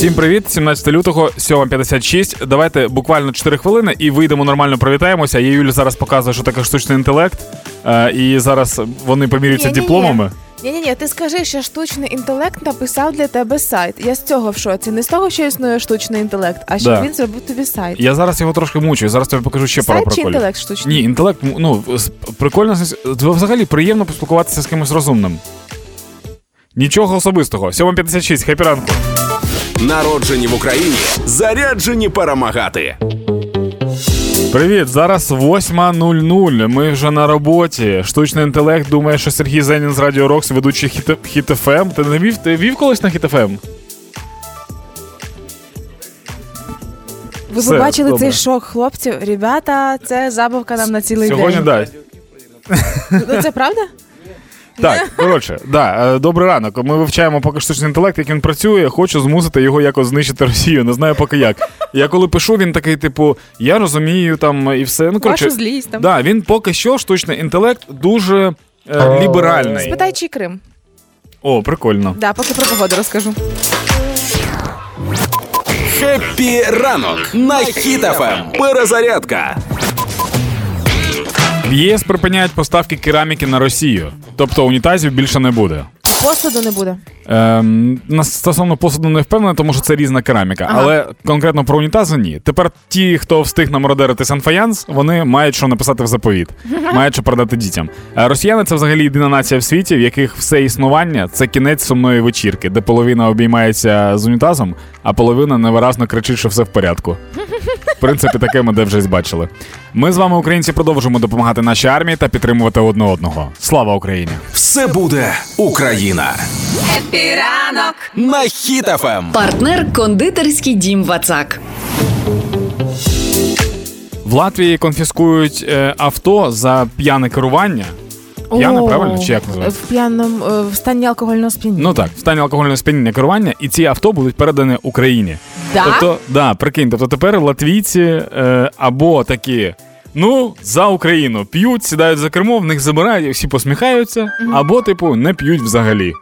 Всім привіт, 17 лютого, 7.56. Давайте буквально 4 хвилини і вийдемо нормально, привітаємося. Я Юлі зараз показую, що таке штучний інтелект, е, і зараз вони помірюються Ні-ні-ні. дипломами. Ні, ні, ні, ти скажи, що штучний інтелект написав для тебе сайт. Я з цього в шоці. Не з того, що існує штучний інтелект, а що Да. він зробив тобі сайт. Я зараз його трошки мучую. Зараз тобі покажу ще пару сайт чи приколів. інтелект штучний? Ні, інтелект, ну з- прикольно з- взагалі приємно поспілкуватися з кимось розумним. Нічого особистого. 7.56, Happy ранку. Народжені в Україні, заряджені перемагати. Привіт, зараз 8.00. Ми вже на роботі. Штучний інтелект думає, що Сергій Зенін з Радіо Рокс, ведучий Хіт, Хіт FM. Ти не вів? Ти вів колись на Хіт FM? Ви Все, побачили добре. цей шок хлопців? Ребята, це забавка нам на цілий Сьогодні день. да. Ну це правда? Так, коротше, да, е, добрий ранок. Ми вивчаємо поки штучний інтелект, як він працює. Хочу змусити його якось знищити Росію. Не знаю поки як. Я коли пишу, він такий, типу, я розумію там і все. Ну, коротше, Вашу злість там. да, він поки що штучний інтелект дуже е, ліберальний. Спитай, чи Крим. О, прикольно. Да, поки про погоду розкажу. Happy ранок на Хіт FM. Перезарядка. В ЄС припиняють поставки кераміки на Росію, тобто унітазів більше не буде. Посуду не буде. Ем, на- стосовно посуду не впевнений, тому що це різна кераміка. Ага. Але конкретно про унітази ні. Тепер ті, хто встиг намародерити санфаянс, вони мають що написати в заповіт, мають що продати дітям. Е, Росіяни це взагалі єдина нація в світі, в яких все існування це кінець сумної вечірки, де половина обіймається з унітазом, а половина невиразно кричить, що все в порядку. В принципі, таке ми де вже бачили. Ми з вами, українці, продовжуємо допомагати нашій армії та підтримувати одне одного. Слава Україні! Все буде Україна. Ранок. На Хіт FM. Партнер кондитерський дім Вацак. В Латвії конфіскують е, авто за п'яне керування. П'яне, правильно? Чи як називається? В п'яному е, в стані алкогольного сп'яніння. Ну так, в стані алкогольного сп'яніння керування, і ці авто будуть передані Україні. Да? Тобто, да, прикинь, тобто тепер латвійці е, або такі. Ну, за Україну п'ють, сідають за кермо, в них забирають, всі посміхаються, або, типу, не п'ють взагалі.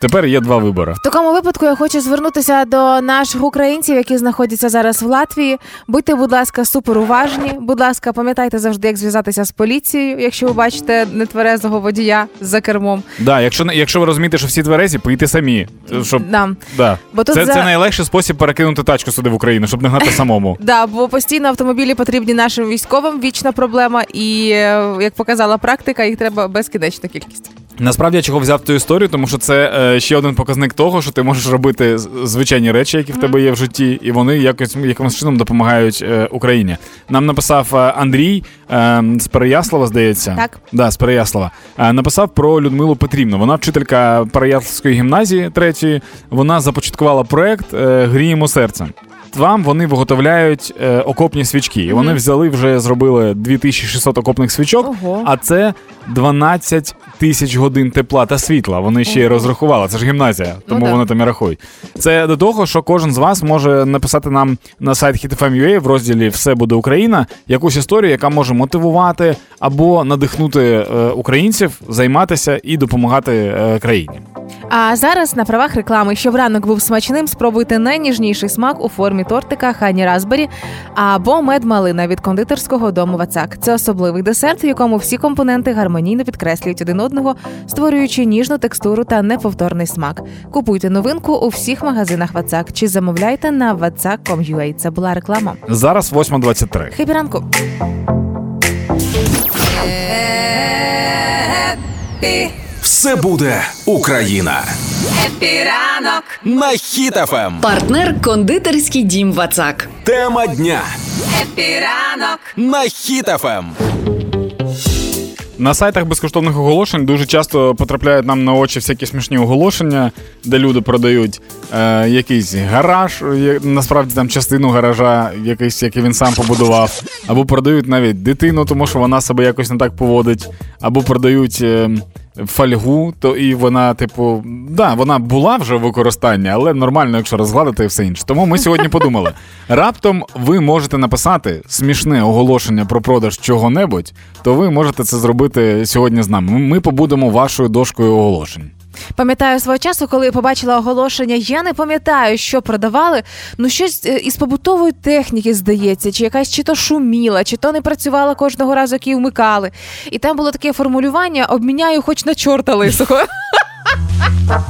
Тепер є два вибори. В такому випадку я хочу звернутися до наших українців, які знаходяться зараз в Латвії. Будьте, будь ласка, супер уважні. Будь ласка, пам'ятайте завжди, як зв'язатися з поліцією, якщо ви бачите нетверезого водія за кермом. Да, якщо, якщо ви розумієте, що всі тверезі, поїдьте самі. Щоб, Да. да. Бо тут це, за- це найлегший спосіб перекинути тачку сюди в Україну, щоб не гнати самому. Да, бо постійно автомобілі потрібні нашим військовим. Вічна проблема, і е, як показала практика, їх треба безкінечна кількість. Насправді я чого взяв цю історію, тому що це е, ще один показник того, що ти можеш робити звичайні речі, які в тебе є в житті, і вони якось якимось чином допомагають е, Україні. Нам написав е, Андрій е, з Переяслава, здається. Так. Да, з Переяслава. Е, написав про Людмилу Петрівну. Вона вчителька Переяславської гімназії третьої. Вона започаткувала проект е, Гріємо серцем. Вам вони виготовляють е, окопні свічки. І вони взяли вже зробили 2600 окопних свічок, Ого. а це 12 тисяч годин тепла та світла. Вони ще й розрахували. Це ж гімназія, тому Ну да. вони там і рахують. Це до того, що кожен з вас може написати нам на сайт HitFM.ua в розділі Все буде Україна якусь історію, яка може мотивувати або надихнути е, українців займатися і допомагати е, країні. А зараз на правах реклами, щоб ранок був смачним, спробуйте найніжніший смак у формі тортика Honey Raspberry або мед-малина від кондитерського дому Вацак. Це особливий десерт, в якому всі компоненти гармонійно підкреслюють один одного, створюючи ніжну текстуру та неповторний смак. Купуйте новинку у всіх магазинах Вацак чи замовляйте на vatsak.com.ua. Це була реклама. Зараз 8.23. Happy ранку! Все буде Україна. Ранок. На Хіт FM. Партнер кондитерський дім Вацак. Тема дня. Ранок. На хітафем. На сайтах безкоштовних оголошень дуже часто потрапляють нам на очі всякі смішні оголошення, де люди продають е, якийсь гараж, є- насправді там частину гаража, якийсь, який він сам побудував, або продають навіть дитину, тому що вона себе якось не так поводить, або продають. Е, Фольгу, то і вона, типу, да, вона була вже в використанні, але нормально, якщо розгладити все інше. Тому ми сьогодні подумали: раптом ви можете написати смішне оголошення про продаж чого-небудь, то ви можете це зробити сьогодні з нами. Ми побудемо вашою дошкою оголошень. Пам'ятаю свого часу, коли побачила оголошення, я не пам'ятаю, що продавали. Ну, щось е, із побутової техніки здається, чи якась чи то шуміла, чи то не працювала кожного разу, як її вмикали. І там було таке формулювання: обміняю хоч на чорта лисого.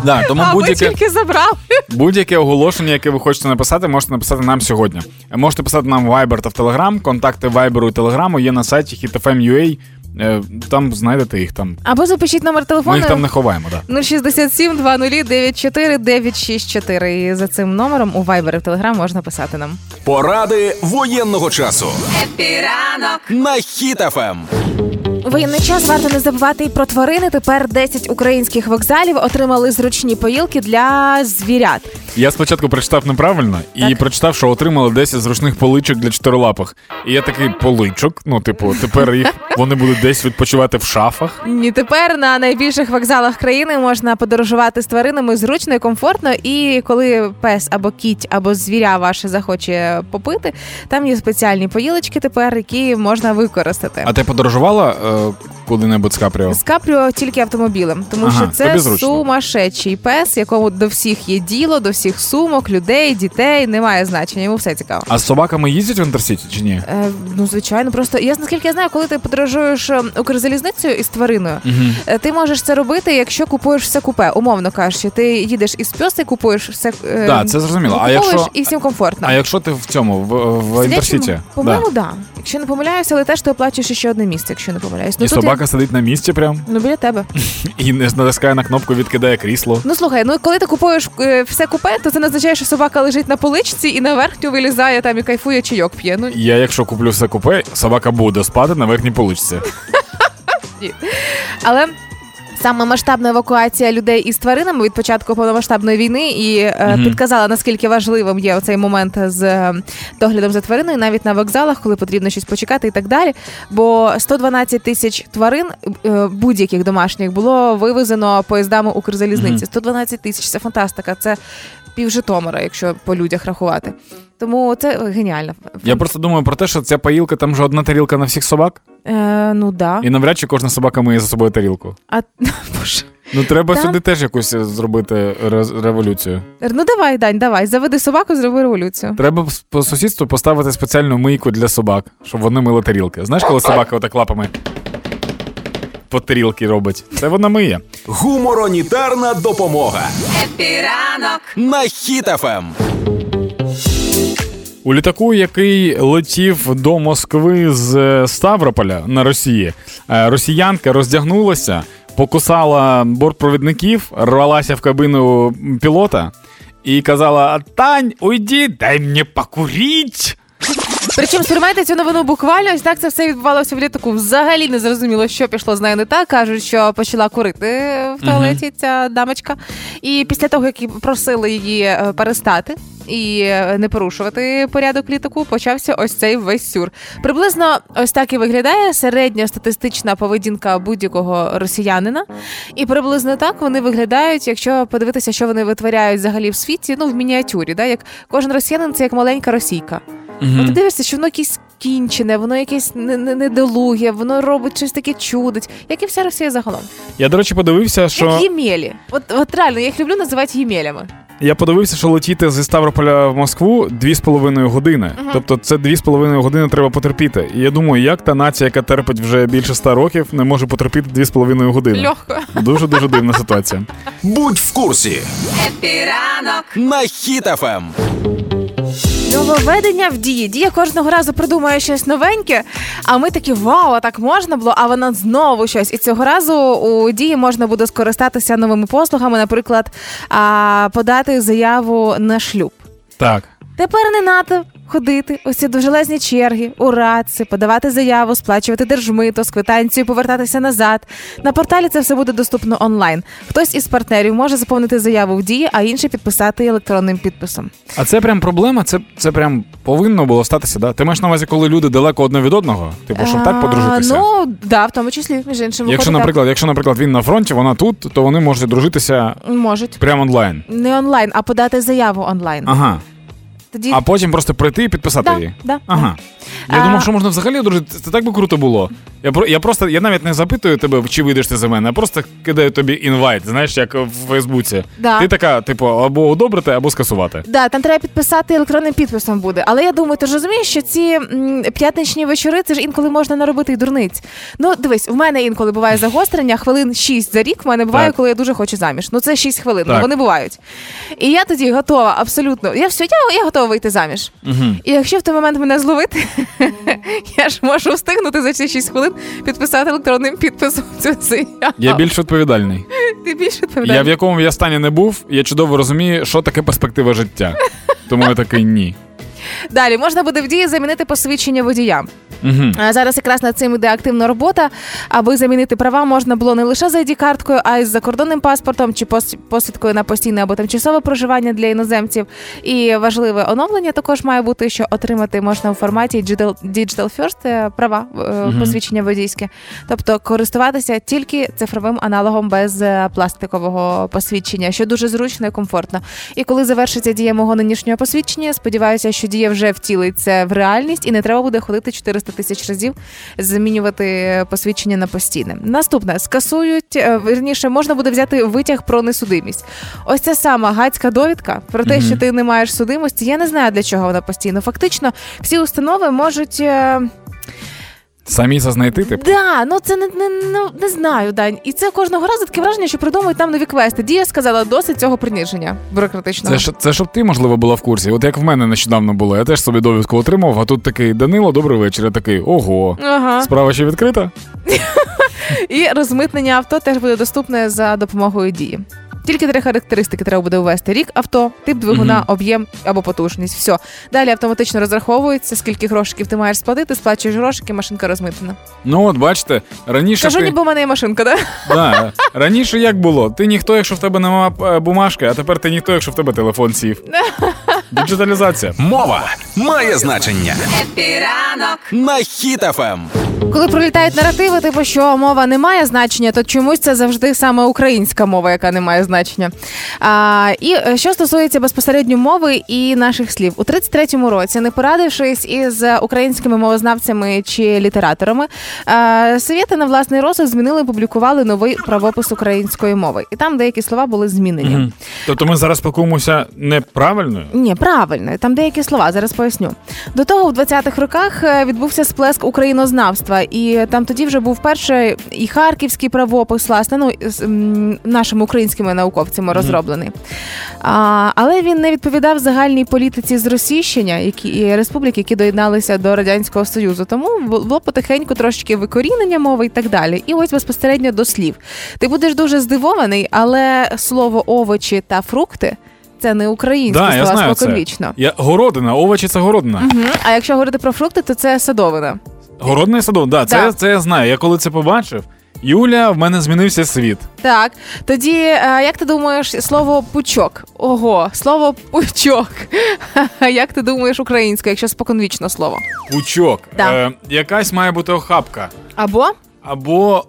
Да, тому А будь-яке, тільки забрав. будь-яке оголошення, яке ви хочете написати, можете написати нам сьогодні. Можете писати нам в Viber та в Telegram. Контакти Viber і Telegram є на сайті hitfm.ua. Е, Там знайдете їх там. Або запишіть номер Ми телефону. їх там не ховаємо, да. 067 20 94 964. І за цим номером у Viber і в Telegram можна писати нам. Поради воєнного часу Епіранок. на Ем. Воєнний час варто не забувати і про тварини. Тепер 10 українських вокзалів отримали зручні поїлки для звірят. Я спочатку прочитав неправильно і Так. прочитав, що отримали 10 зручних поличок для чотирилапих. І я такий поличок. Ну, типу, тепер їх вони будуть десь відпочивати в шафах. І тепер на найбільших вокзалах країни можна подорожувати з тваринами зручно і комфортно. І коли пес або кіть, або звіря ваше захоче попити, там є спеціальні поїлочки тепер, які можна використати. А ти подорожувала куди-небудь з Капріо? З Капріо тільки автомобілем, тому Ага, що це сумасшедший пес, якому до всіх є діло, до всіх сумок, людей, дітей, немає значення, йому все цікаво. А з собаками їздять в інтерсіті чи ні? Е, ну, звичайно, просто я наскільки я знаю, коли ти подорожуєш е, Укрзалізницею із твариною, е, ти можеш це робити, якщо купуєш все купе, умовно кажучи. Ти їдеш із пьоси, купуєш все. е, Да, це зрозуміло. А якщо- і всім комфортно. А якщо ти в цьому в, в Сидячому? інтерсіті? По-моєму, да. Якщо не помиляюся, але теж ти оплачуєш ще одне місце, якщо не помиляюсь. І тут собака сидить на місці прям Ну, біля тебе. і не натискає на кнопку, відкидає крісло. Ну слухай, ну коли ти купуєш е, все купе, то це не означає, що собака лежить на поличці і на верхню вилізає там і кайфує чайок п'є. Ну Я, якщо куплю все купе, собака буде спати на верхній поличці. але. Саме масштабна евакуація людей із тваринами від початку повномасштабної війни і е, Мгм. підказала наскільки важливим є цей момент з е, доглядом за твариною, навіть на вокзалах, коли потрібно щось почекати і так далі. Бо 112 тисяч тварин е, будь-яких домашніх було вивезено поїздами Укрзалізниці. Мгм. 112 тисяч це фантастика. Це пів Житомира, якщо по людях рахувати. Тому це геніально. Я просто думаю про те, що ця поїлка там же одна тарілка на всіх собак, Е, ну да. і навряд чи кожна собака миє за собою тарілку. А боже. Ну треба Да. сюди теж якусь зробити революцію. Ну давай, Дань, давай. Заведи собаку, зроби революцію. Треба по сусідству поставити спеціальну мийку для собак, щоб вони мили тарілки. Знаєш, коли собака отак лапами по тарілки робить? Це вона миє. Гуморонітарна допомога Епіранок. на Ем. У літаку, який летів до Москви з е, Ставрополя на Росії, е, росіянка роздягнулася, покусала бортпровідників, рвалася в кабину пілота і казала: Тань, уйди, дай мені покуріть. Причому сприймайте цю новину буквально ось так це все відбувалося в літаку. Взагалі не зрозуміло, що пішло з нею не так. кажуть, що почала курити в туалеті ця дамочка. І після того, як просили її е, перестати. І е, не порушувати порядок літаку, почався ось цей весь сюр. Приблизно ось так і виглядає середня статистична поведінка будь-якого росіянина. І приблизно так вони виглядають, якщо подивитися, що вони витворяють взагалі в світі, ну в мініатюрі, да? як кожен росіянин це як маленька російка. От ти дивишся, що воно якесь кінчене, воно якесь не- не- недолуге, воно робить щось таке чудить, як і вся Росія загалом. Я, до речі, подивився, що Як ємелі. От, от реально, я їх люблю називати ємелями. я подивився, що летіти зі Ставрополя в Москву 2,5 години. Тобто це 2,5 години треба потерпіти. І я думаю, як та нація, яка терпить вже більше 100 років, не може потерпіти 2,5 години. Легко. Дуже дуже дивна ситуація. Будь в курсі Епіранок. на Ем. Нововведення в дії. Дія кожного разу придумує щось новеньке, а ми такі вау, а так можна було, а вона знову щось. І цього разу у дії можна буде скористатися новими послугами, наприклад, подати заяву на шлюб. Так. Тепер не надо ходити, ось ці довжелезні черги, у радци, подавати заяву, сплачувати держмито, з квитанцією повертатися назад. На порталі це все буде доступно онлайн. Хтось із партнерів може заповнити заяву в дії, а інший підписати електронним підписом. А це прям проблема, це, це прям повинно було статися, да? Ти маєш на увазі, коли люди далеко одне від одного? Типу, щоб так А, подружитися? Ну да, в тому числі між іншим. Якщо, виходить, наприклад, якщо, наприклад, він на фронті, вона тут, то вони можуть дружитися можуть прямо онлайн. не онлайн, а подати заяву онлайн. Ага. Тоді А потім просто прийти і підписати Да, її. да, ага. да. Я А- думав, що можна взагалі одружити. Це так би круто було. Я про я просто я навіть не запитую тебе, чи вийдеш ти за мене, а просто кидаю тобі інвайт, знаєш, як в Фейсбуці. Да. Ти така, типу, або одобрити, або скасувати. Да, там треба підписати електронним підписом буде. Але я думаю, ти ж розумієш, що ці м, п'ятничні вечори це ж інколи можна наробити й дурниць. Ну, дивись, в мене інколи буває загострення, хвилин 6 за рік в мене буває, Так. коли я дуже хочу заміж. Ну це 6 хвилин, ну Так. вони бувають. І я тоді готова абсолютно. Я все, я, я готова вийти заміж. Угу. І якщо в той момент мене зловити, я ж можу встигнути за ці 6 хвилин підписати електронним підписом цю заяву. Я більш відповідальний. Ти більш відповідальний. Я в якому я стані не був, я чудово розумію, що таке перспектива життя. Тому я такий ні. Далі можна буде в дії замінити посвідчення водія. Угу. Зараз якраз над цим іде активна робота. Аби замінити права можна було не лише за ID-карткою, а й з закордонним паспортом чи пос- посвідкою на постійне або тимчасове проживання для іноземців. І важливе оновлення також має бути, що отримати можна у форматі Digital First е, права е, посвідчення водійське, тобто користуватися тільки цифровим аналогом без пластикового посвідчення, що дуже зручно і комфортно. І коли завершиться дія мого нинішнього посвідчення, сподіваюся, що дія вже втілить це в реальність, і не треба буде ходити 400 тисяч разів замінювати посвідчення на постійне. Наступне скасують верніше, можна буде взяти витяг про несудимість. Ось ця сама гацька довідка про те, Мгм. що ти не маєш судимості. Я не знаю для чого вона постійно. Фактично, всі установи можуть. Самі це знайти, типу. Да, ну це не, не, ну, не знаю, Дань. І це кожного разу таке враження, що придумують там нові квести. Дія сказала досить цього приниження бюрократичного. Це, це щоб ти, можливо, була в курсі. От як в мене нещодавно було, я теж собі довідку отримав, а тут такий Данило, добрий вечір. Я такий, ого. Ага. Справа ще відкрита? І розмитнення авто теж буде доступне за допомогою дії. Тільки три характеристики треба буде ввести: рік авто, тип двигуна, Мгм. об'єм або потужність. Все. Далі автоматично розраховується, скільки грошиків ти маєш сплатити, сплачуєш грошики, машинка розмитнена. Ну от бачите, раніше Кажу, ти... ніби в мене є машинка, да? Да. Раніше як було? Ти ніхто, якщо в тебе нема е, бумажки, а тепер ти ніхто, якщо в тебе телефон сів. Диджиталізація. Мова має значення. Happy ранок. На Ем. Хіт FM. Коли пролітають наративи, типу, що мова не має значення, то чомусь це завжди саме українська мова, яка не має значення. А, і е, що стосується безпосередньо мови і наших слів, у 33-му році, не порадившись із українськими мовознавцями чи літераторами, а, совєти на власний розсуд змінили і публікували новий правопис української мови. І там деякі слова були змінені. Мгм. Тобто ми зараз спілкуємося неправильно? Ні, правильно, там деякі слова, зараз поясню. До того в 20-х роках е, відбувся сплеск українознавства, і там тоді вже був перший і харківський правопис, власне, ну з нашими українськими науковцями розроблений. А, але він не відповідав загальній політиці зросійщення, які і республік, які доєдналися до радянського союзу. Тому було потихеньку трошечки викорінення мови і так далі. І ось безпосередньо до слів. Ти будеш дуже здивований, але слово овочі та фрукти. Це не українські Да, слова знаю це. споконвічно. Я, городина, овочі це городина. Мгм. А якщо говорити про фрукти, то це садовина. Городний і садок, да, це, Да. це я знаю. Я коли це побачив, Юля, в мене змінився світ. Так, тоді е, як ти думаєш слово пучок? Ого, слово пучок. Як ти думаєш українською, якщо споконвічно слово? Пучок. Да. Е, якась має бути охапка. Або Або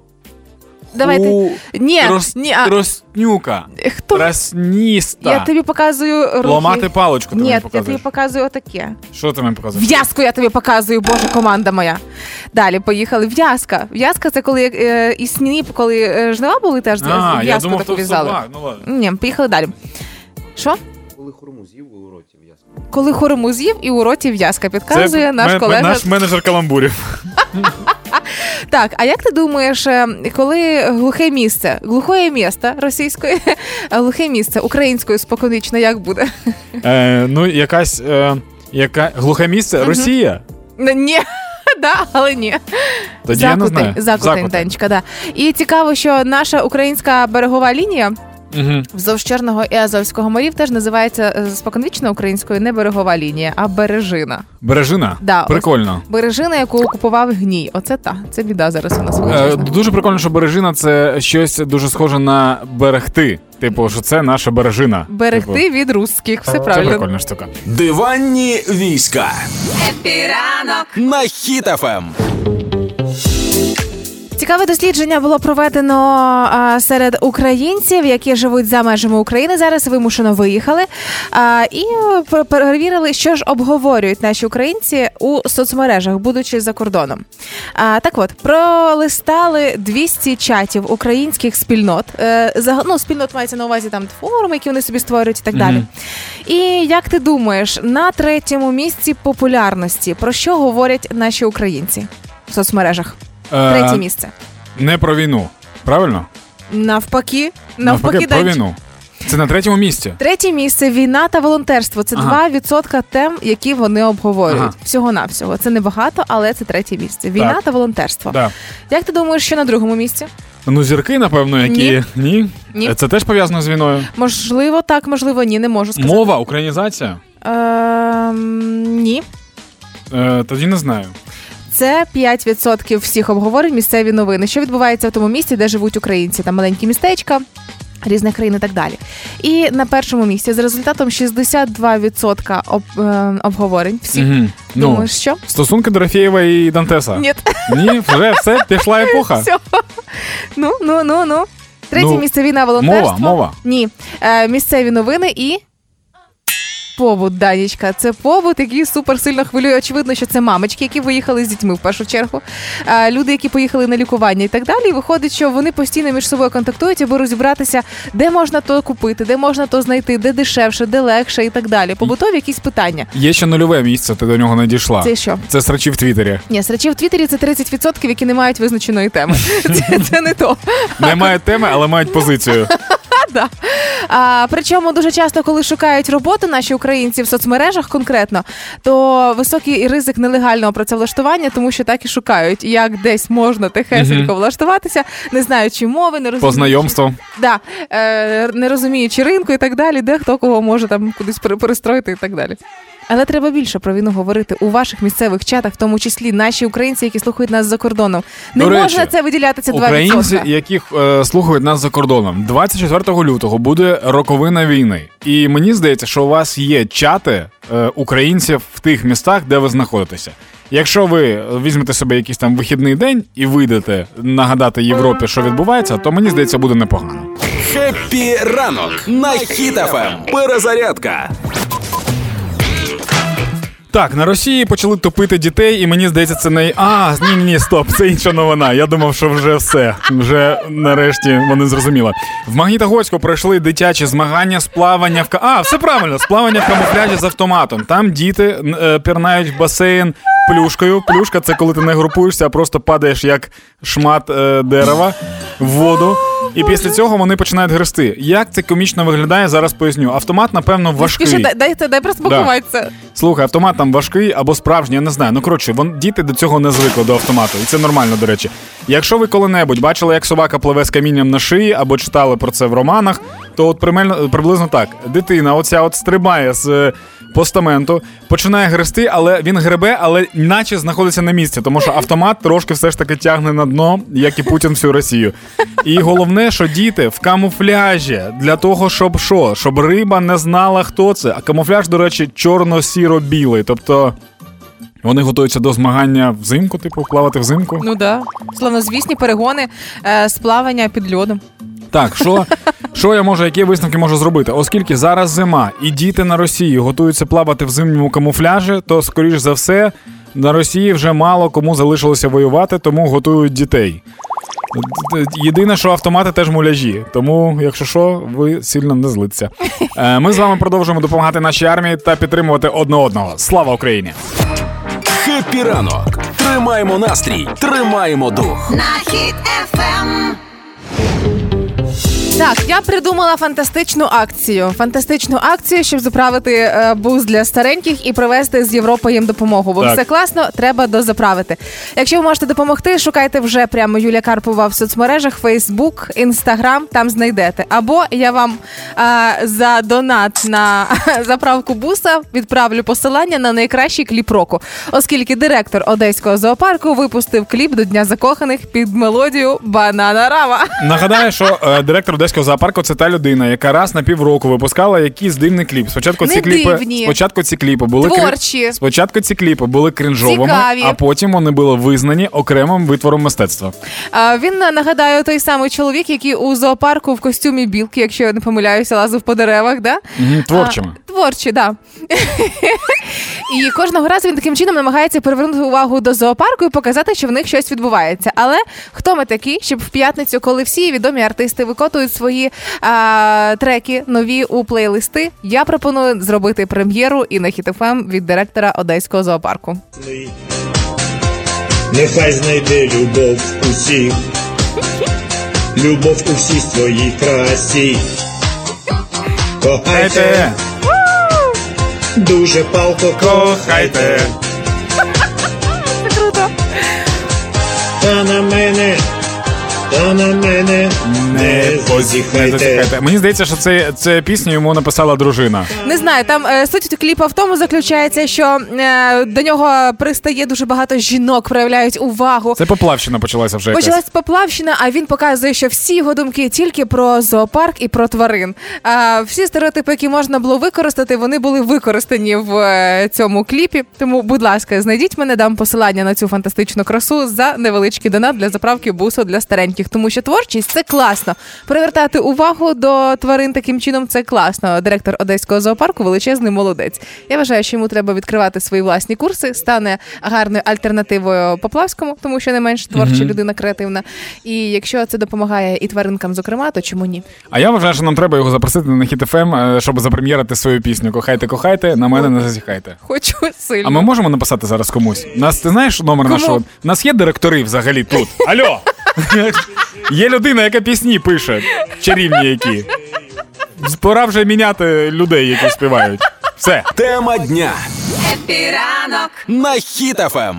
давайте ху... ні, трос... ні, а троснюка. хто Трасніста. я тобі показую руки. Ламати паличку ти Ні, мені я тобі показую отаке. Що ти мені показуєш? В'язку я тобі показую, боже, команда моя. Далі поїхали. В'язка. В'язка це коли е, і сніні, коли е, жнива були теж А, я в'язку думав, то в'язали. собак. Ну ладно. Ні, поїхали далі. Що? Коли хурму з'їв у роті в'язку. Коли хурму з'їв і у роті в'язка підказує наш ме- ме- колега. наш менеджер каламбурів. Так, а як ти думаєш, е, коли глухе місце, глухое місто російської, глухе місце українською споконвічно, як буде? Е, ну, якась е, яка... глухе місце? Росія? Ну, Ні. Да, але ні. Тоді я не знаю. закутень, Денечка, да. І цікаво, що наша українська берегова лінія Угу. вздовж Чорного і Азовського морів теж називається е, споконвічно українською не берегова лінія, а бережина. Бережина. Да, Прикольно. Бережина, яку окупував гній. Оце та це біда зараз у нас Е, дуже прикольно, що бережина це щось дуже схоже на берегти. Типу, що це наша бережина. Берегти Типу, від русських, все це правильно. прикольна штука. Диванні війська Happy ранок. на Хіт FM. Цікаве дослідження було проведено серед українців, які живуть за межами України. Зараз вимушено виїхали. І перевірили, що ж обговорюють наші українці у соцмережах, будучи за кордоном. Так от пролистали 200 чатів українських спільнот. Е, ну, спільнот мається на увазі там форуми, які вони собі створюють, і так далі. Мгм. І як ти думаєш, на третьому місці популярності про що говорять наші українці в соцмережах? Е, Третє місце. Не про війну. Правильно? Навпаки, навпаки, про війну. Це на третьому місці. Третє місце війна та волонтерство. Це Ага. 2% тем, які вони обговорюють. Ага. Всього навсього. Це небагато, але це третє місце. Війна Так. та волонтерство. Да. Як ти думаєш, що на другому місці? Ну, зірки, напевно, які. Ні. Ні. Це теж пов'язано з війною. Можливо, так, можливо, ні, не можу сказати. Мова, українізація? Ем, ні. Е, тоді не знаю. Це 5% всіх обговорень місцеві новини. Що відбувається в тому місці, де живуть українці? Там маленькі містечка. Різних країн і так далі. І на першому місці з результатом 62% об, е, обговорень. Всіх Угу. Ну, думаєш, що? стосунки Дорофєєва і Дантеса. Ні. Ні, вже все, пішла епоха. Все. Ну, ну, ну, ну. Третє Ну, місце війна волонтерство. мова, мова. Ні. Е, місцеві новини і. Побут, Данічка, це побут, який супер сильно хвилює. Очевидно, що це мамочки, які виїхали з дітьми в першу чергу. Люди, які поїхали на лікування і так далі. І виходить, що вони постійно між собою контактують, аби розібратися, де можна то купити, де можна то знайти, де дешевше, де легше і так далі. Побутові якісь питання. Є ще нульове місце, ти до нього не дійшла. Це що? Це срачі в Твіттері. Ні, срачі в Твіттері це 30%, які не мають визначеної теми. Це, це не то. Не мають теми, але мають позицію. Да. А, причому дуже часто, коли шукають роботу наші українці в соцмережах конкретно, то високий ризик нелегального працевлаштування, тому що так і шукають, як десь можна тихесенько влаштуватися, не знаючи мови, не розуміючи, знайомству. да, е, не розуміючи ринку і так далі, де хто кого може там кудись пере- перестроїти і так далі. Але треба більше про війну говорити у ваших місцевих чатах, в тому числі наші українці, які слухають нас за кордоном. Не До речі, можна це виділяти це 2%. Українці, які е, слухають нас за кордоном, 24 лютого буде роковина війни. І мені здається, що у вас є чати е, українців в тих містах, де ви знаходитеся. Якщо ви візьмете собі якийсь там вихідний день і вийдете нагадати Європі, що відбувається, то мені здається, буде непогано. Happy ранок на Хіт FM. Перезарядка. Так, на Росії почали топити дітей, і мені здається, це не а ні, ні, стоп, це інша новина. Я думав, що вже все. Вже нарешті вони зрозуміли. В Магнітогорську пройшли дитячі змагання з плавання в А, все правильно, з плавання в камуфляжі з автоматом. Там діти е, пірнають в басейн плюшкою. Плюшка це коли ти не групуєшся, а просто падаєш як шмат е, дерева в воду. І після цього вони починають грести. Як це комічно виглядає, зараз поясню. Автомат, напевно, важкий. Спіши, дай, дай, дай проспілкуватися. Слухай, автомат там важкий або справжній, я не знаю. Ну коротше, вон діти до цього не звикли до автомату, і це нормально, до речі. Якщо ви коли-небудь бачили, як собака пливе з камінням на шиї, або читали про це в романах, то от примельно, приблизно так: дитина, оця от стрибає з е, постаменту, починає грести, але він гребе, але наче знаходиться на місці, тому що автомат трошки все ж таки тягне на дно, як і Путін всю Росію. І головне, що діти в камуфляжі для того, щоб що? Щоб риба не знала, хто це. А камуфляж, до речі, чорно-сіро-білий. Тобто вони готуються до змагання взимку, типу, плавати взимку. Ну да. Славнозвісні перегони е, з плавання під льодом. Так, що, що я можу, які висновки можу зробити? Оскільки зараз зима і діти на Росії готуються плавати в зимньому камуфляжі, то скоріш за все на Росії вже мало кому залишилося воювати, тому готують дітей. Єдине, що автомати теж муляжі, тому, якщо що, ви сильно не злиться. Е, Ми з вами продовжуємо допомагати нашій армії та підтримувати одне одного. Слава Україні! Happy ранок. Тримаємо настрій, тримаємо дух. на Хіт FM. Так, я придумала фантастичну акцію. Фантастичну акцію, щоб заправити е, буз для стареньких і привезти з Європи їм допомогу. Бо Так. все класно, треба дозаправити. Якщо ви можете допомогти, шукайте вже прямо Юлія Карпова в соцмережах, Фейсбук, Інстаграм, там знайдете. Або я вам е, за донат на заправку буса відправлю посилання на найкращий кліп року, оскільки директор одеського зоопарку випустив кліп до Дня закоханих під мелодію Банана Рама. Нагадаю, що е, директор одеського зоопарку це та людина, яка раз на півроку випускала якийсь дивний кліп. Спочатку ці Не кліпи, дивні. спочатку ці кліпи були Творчі. Спочатку ці кліпи були крінжовими, Цікаві. а потім вони були визнані окремим витвором мистецтва. А, він нагадаю той самий чоловік, який у зоопарку в костюмі білки, якщо я не помиляюся, лазив по деревах, да? Мгм, творчими. Творчі, да. і кожного разу він таким чином намагається привернути увагу до зоопарку і показати, що в них щось відбувається. Але хто ми такі, щоб в п'ятницю, коли всі відомі артисти викотують свої а, треки нові у плейлисти, я пропоную зробити прем'єру і на хітофем від директора одеського зоопарку. Нехай знайде любов усіх, любов у всій своїй красі. Кохайте, Кохайте, дуже палко кохайте. Це круто. та на мене, та на мене не Не позіхайте. Мені здається, що це, це пісню йому написала дружина. Не знаю, там е, суть кліпа в тому заключається, що е, до нього пристає дуже багато жінок, проявляють увагу. Це поплавщина почалася вже якась. Почалась поплавщина, а він показує, що всі його думки тільки про зоопарк і про тварин. А всі стереотипи, які можна було використати, вони були використані в е, цьому кліпі. Тому, будь ласка, знайдіть мене, дам посилання на цю фантастичну красу за невеличкий донат для заправки бусу для стареньких. Тому що творчість це класно. Привертати увагу до тварин таким чином це класно. Директор одеського зоопарку величезний молодець. Я вважаю, що йому треба відкривати свої власні курси, стане гарною альтернативою Поплавському, тому що не менш творча людина креативна. І якщо це допомагає і тваринкам, зокрема, то чому ні? А я вважаю, що нам треба його запросити на Hit FM, е, щоб запрем'єрити свою пісню. Кохайте, кохайте, на мене не зазіхайте. Хочу сильно. А ми можемо написати зараз комусь? Нас ти знаєш номер Кому? нашого? У нас є директори взагалі тут. Алло! Є людина, яка пісні пише, чарівні які. Пора вже міняти людей, які співають. Все. Тема дня Епіранок на Хіт-ФМ.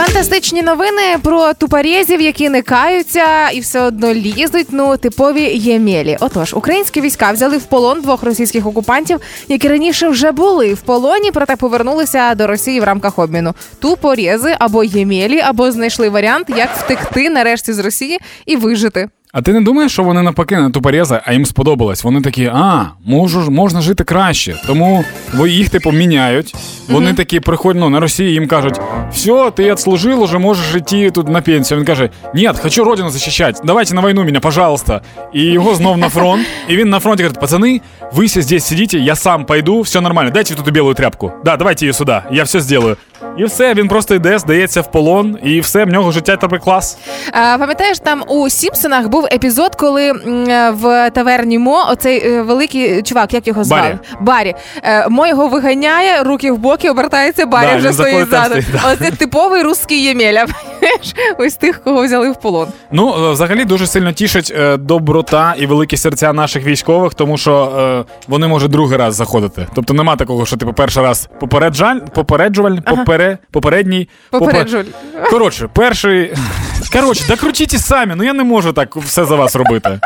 Фантастичні новини про тупорєзів, які не каються і все одно лізуть. Ну, типові ємелі. Отож, українські війська взяли в полон двох російських окупантів, які раніше вже були в полоні, проте повернулися до Росії в рамках обміну. Тупорєзи або ємелі, або знайшли варіант, як втекти нарешті з Росії і вижити. А ти не думаєш, що вони навпаки не тупорєзи, а їм сподобалось? Вони такі, а, можу, можна жити краще. Тому ви їх типу міняють. Вони такі приходять ну, на Росію, їм кажуть, все, ти відслужив, уже можеш йти тут на пенсію. Він каже: Ні, хочу родину захищати, давайте на війну мене, пожалуйста. І його знов на фронт. І він на фронті говорить: пацани, ви все здесь сидите, я сам пойду, все нормально. Дайте тут білу тряпку. Да, давайте її сюди, я все зроблю. І все, він просто йде, здається в полон, і все, в нього життя тепер клас. А, пам'ятаєш, там у Сімпсонах був епізод, коли е, в таверні Мо оцей е, великий чувак, як його звали? Барі. Е, Мо його виганяє, руки в боки, обертається, Барі Да, вже стоїть ззаду. да. Оце типовий русський ємеля. Ось тих, кого взяли в полон. Ну, е, взагалі дуже сильно тішить е, доброта і великі серця наших військових, тому що е, вони можуть другий раз заходити. Тобто нема такого, що типу перший раз попереджаль, попереджуваль, попере, попередній. попе- Попереджуваль. Коротше, перший. Коротше, докрутіть самі, ну я не можу так все за вас робити.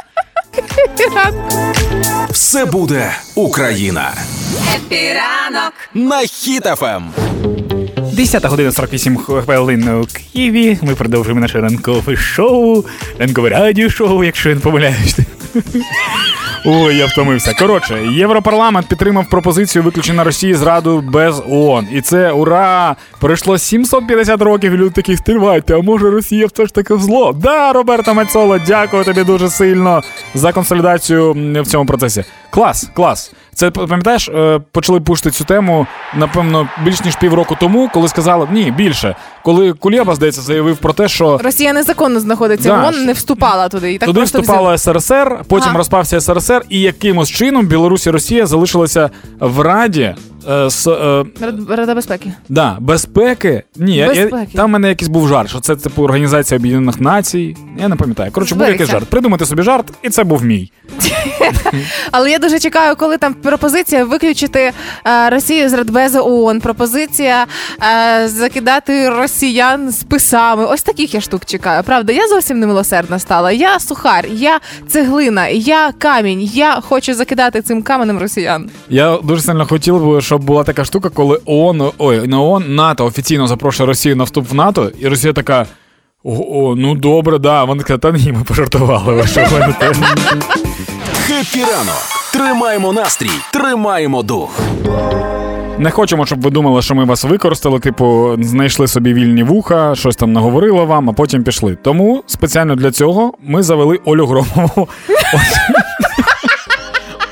Все буде Україна Happy ранок на Хіт FM. 10 година 48 хвилин у Києві. Ми продовжуємо наше ранкове шоу, ранкове радіошоу, якщо я не помиляюсь. Ой, я втомився. Коротше, Європарламент підтримав пропозицію виключення Росії з Радбезу ООН. І це ура! Пройшло 750 років, і люди такі стривайте, а може Росія все ж таки зло? Да, Роберто Мецола, дякую тобі дуже сильно за консолідацію в цьому процесі. Клас, клас. Це пам'ятаєш, е, почали пушити цю тему, напевно, більш ніж півроку тому, коли сказали, ні, більше. Коли Кулєба, здається, заявив про те, що Росія незаконно знаходиться Да, в ООН, не вступала туди. І так туди вступала вступала СРСР, потім Ага. розпався СРСР, і якимось чином Білорусь і Росія залишилися в Раді. Е, З, е. Рад- Рада безпеки. да, безпеки. Ні, я- я, Безпеки. там в мене якийсь був жарт, що це типу Організація Об'єднаних Націй. Я не пам'ятаю. Коротше, був Зберігся. якийсь жарт. Придумайте собі жарт, і це був мій. Але я дуже чекаю, коли там пропозиція виключити е, Росію з Радбезу ООН, пропозиція е, закидати росіян з писами. Ось таких я штук чекаю. Правда, я зовсім немилосердна стала. Я сухар, я цеглина, я камінь. Я хочу закидати цим каменем росіян. Я дуже сильно хотів би, щоб була така штука, коли ООН, ой, не ООН, НАТО офіційно запрошує Росію на вступ в НАТО, і Росія така. О, о, ну добре, да. Вони сказали, та ні, ми пожартували. Ви що гоните?» Хеппі ранок. Тримаємо настрій, тримаємо дух. Не хочемо, щоб ви думали, що ми вас використали, типу, знайшли собі вільні вуха, щось там наговорили вам, а потім пішли. Тому спеціально для цього ми завели Олю Громову.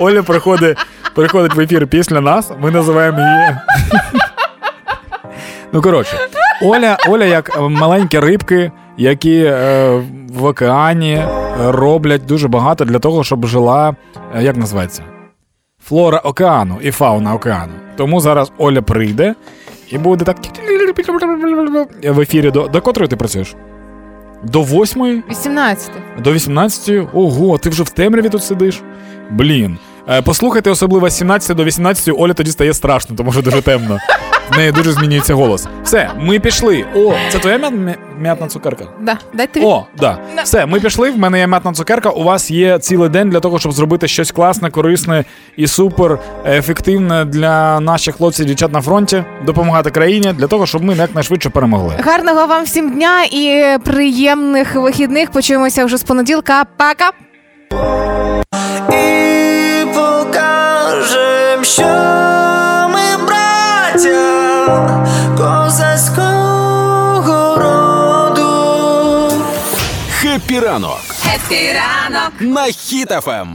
Оля приходить, приходить в ефір після нас, ми називаємо її. Ну, коротше, Оля, Оля як маленькі рибки, які е, в океані роблять дуже багато для того, щоб жила, е, як називається? Флора океану і фауна океану. Тому зараз Оля прийде і буде так в ефірі. До, до котрої ти працюєш? До восьмої? 18. До 18? Ого, ти вже в темряві тут сидиш? Блін. Е, Послухайте, особливо з 17 до 18 Оля тоді стає страшно, тому що дуже темно. В неї дуже змінюється голос. Все, ми пішли. О, це твоя м'ят- м'я- м'ятна цукерка? Да, дай тобі. О, да. Все, ми пішли. В мене є м'ятна цукерка. У вас є цілий день для того, щоб зробити щось класне, корисне і супер ефективне для наших хлопців і дівчат на фронті, допомагати країні для того, щоб ми якнайшвидше перемогли. Гарного вам всім дня і приємних вихідних. Почуємося вже з понеділка. Пока! І що ми браття козацького роду. Happy ранок Happy ранок. на Хіт FM.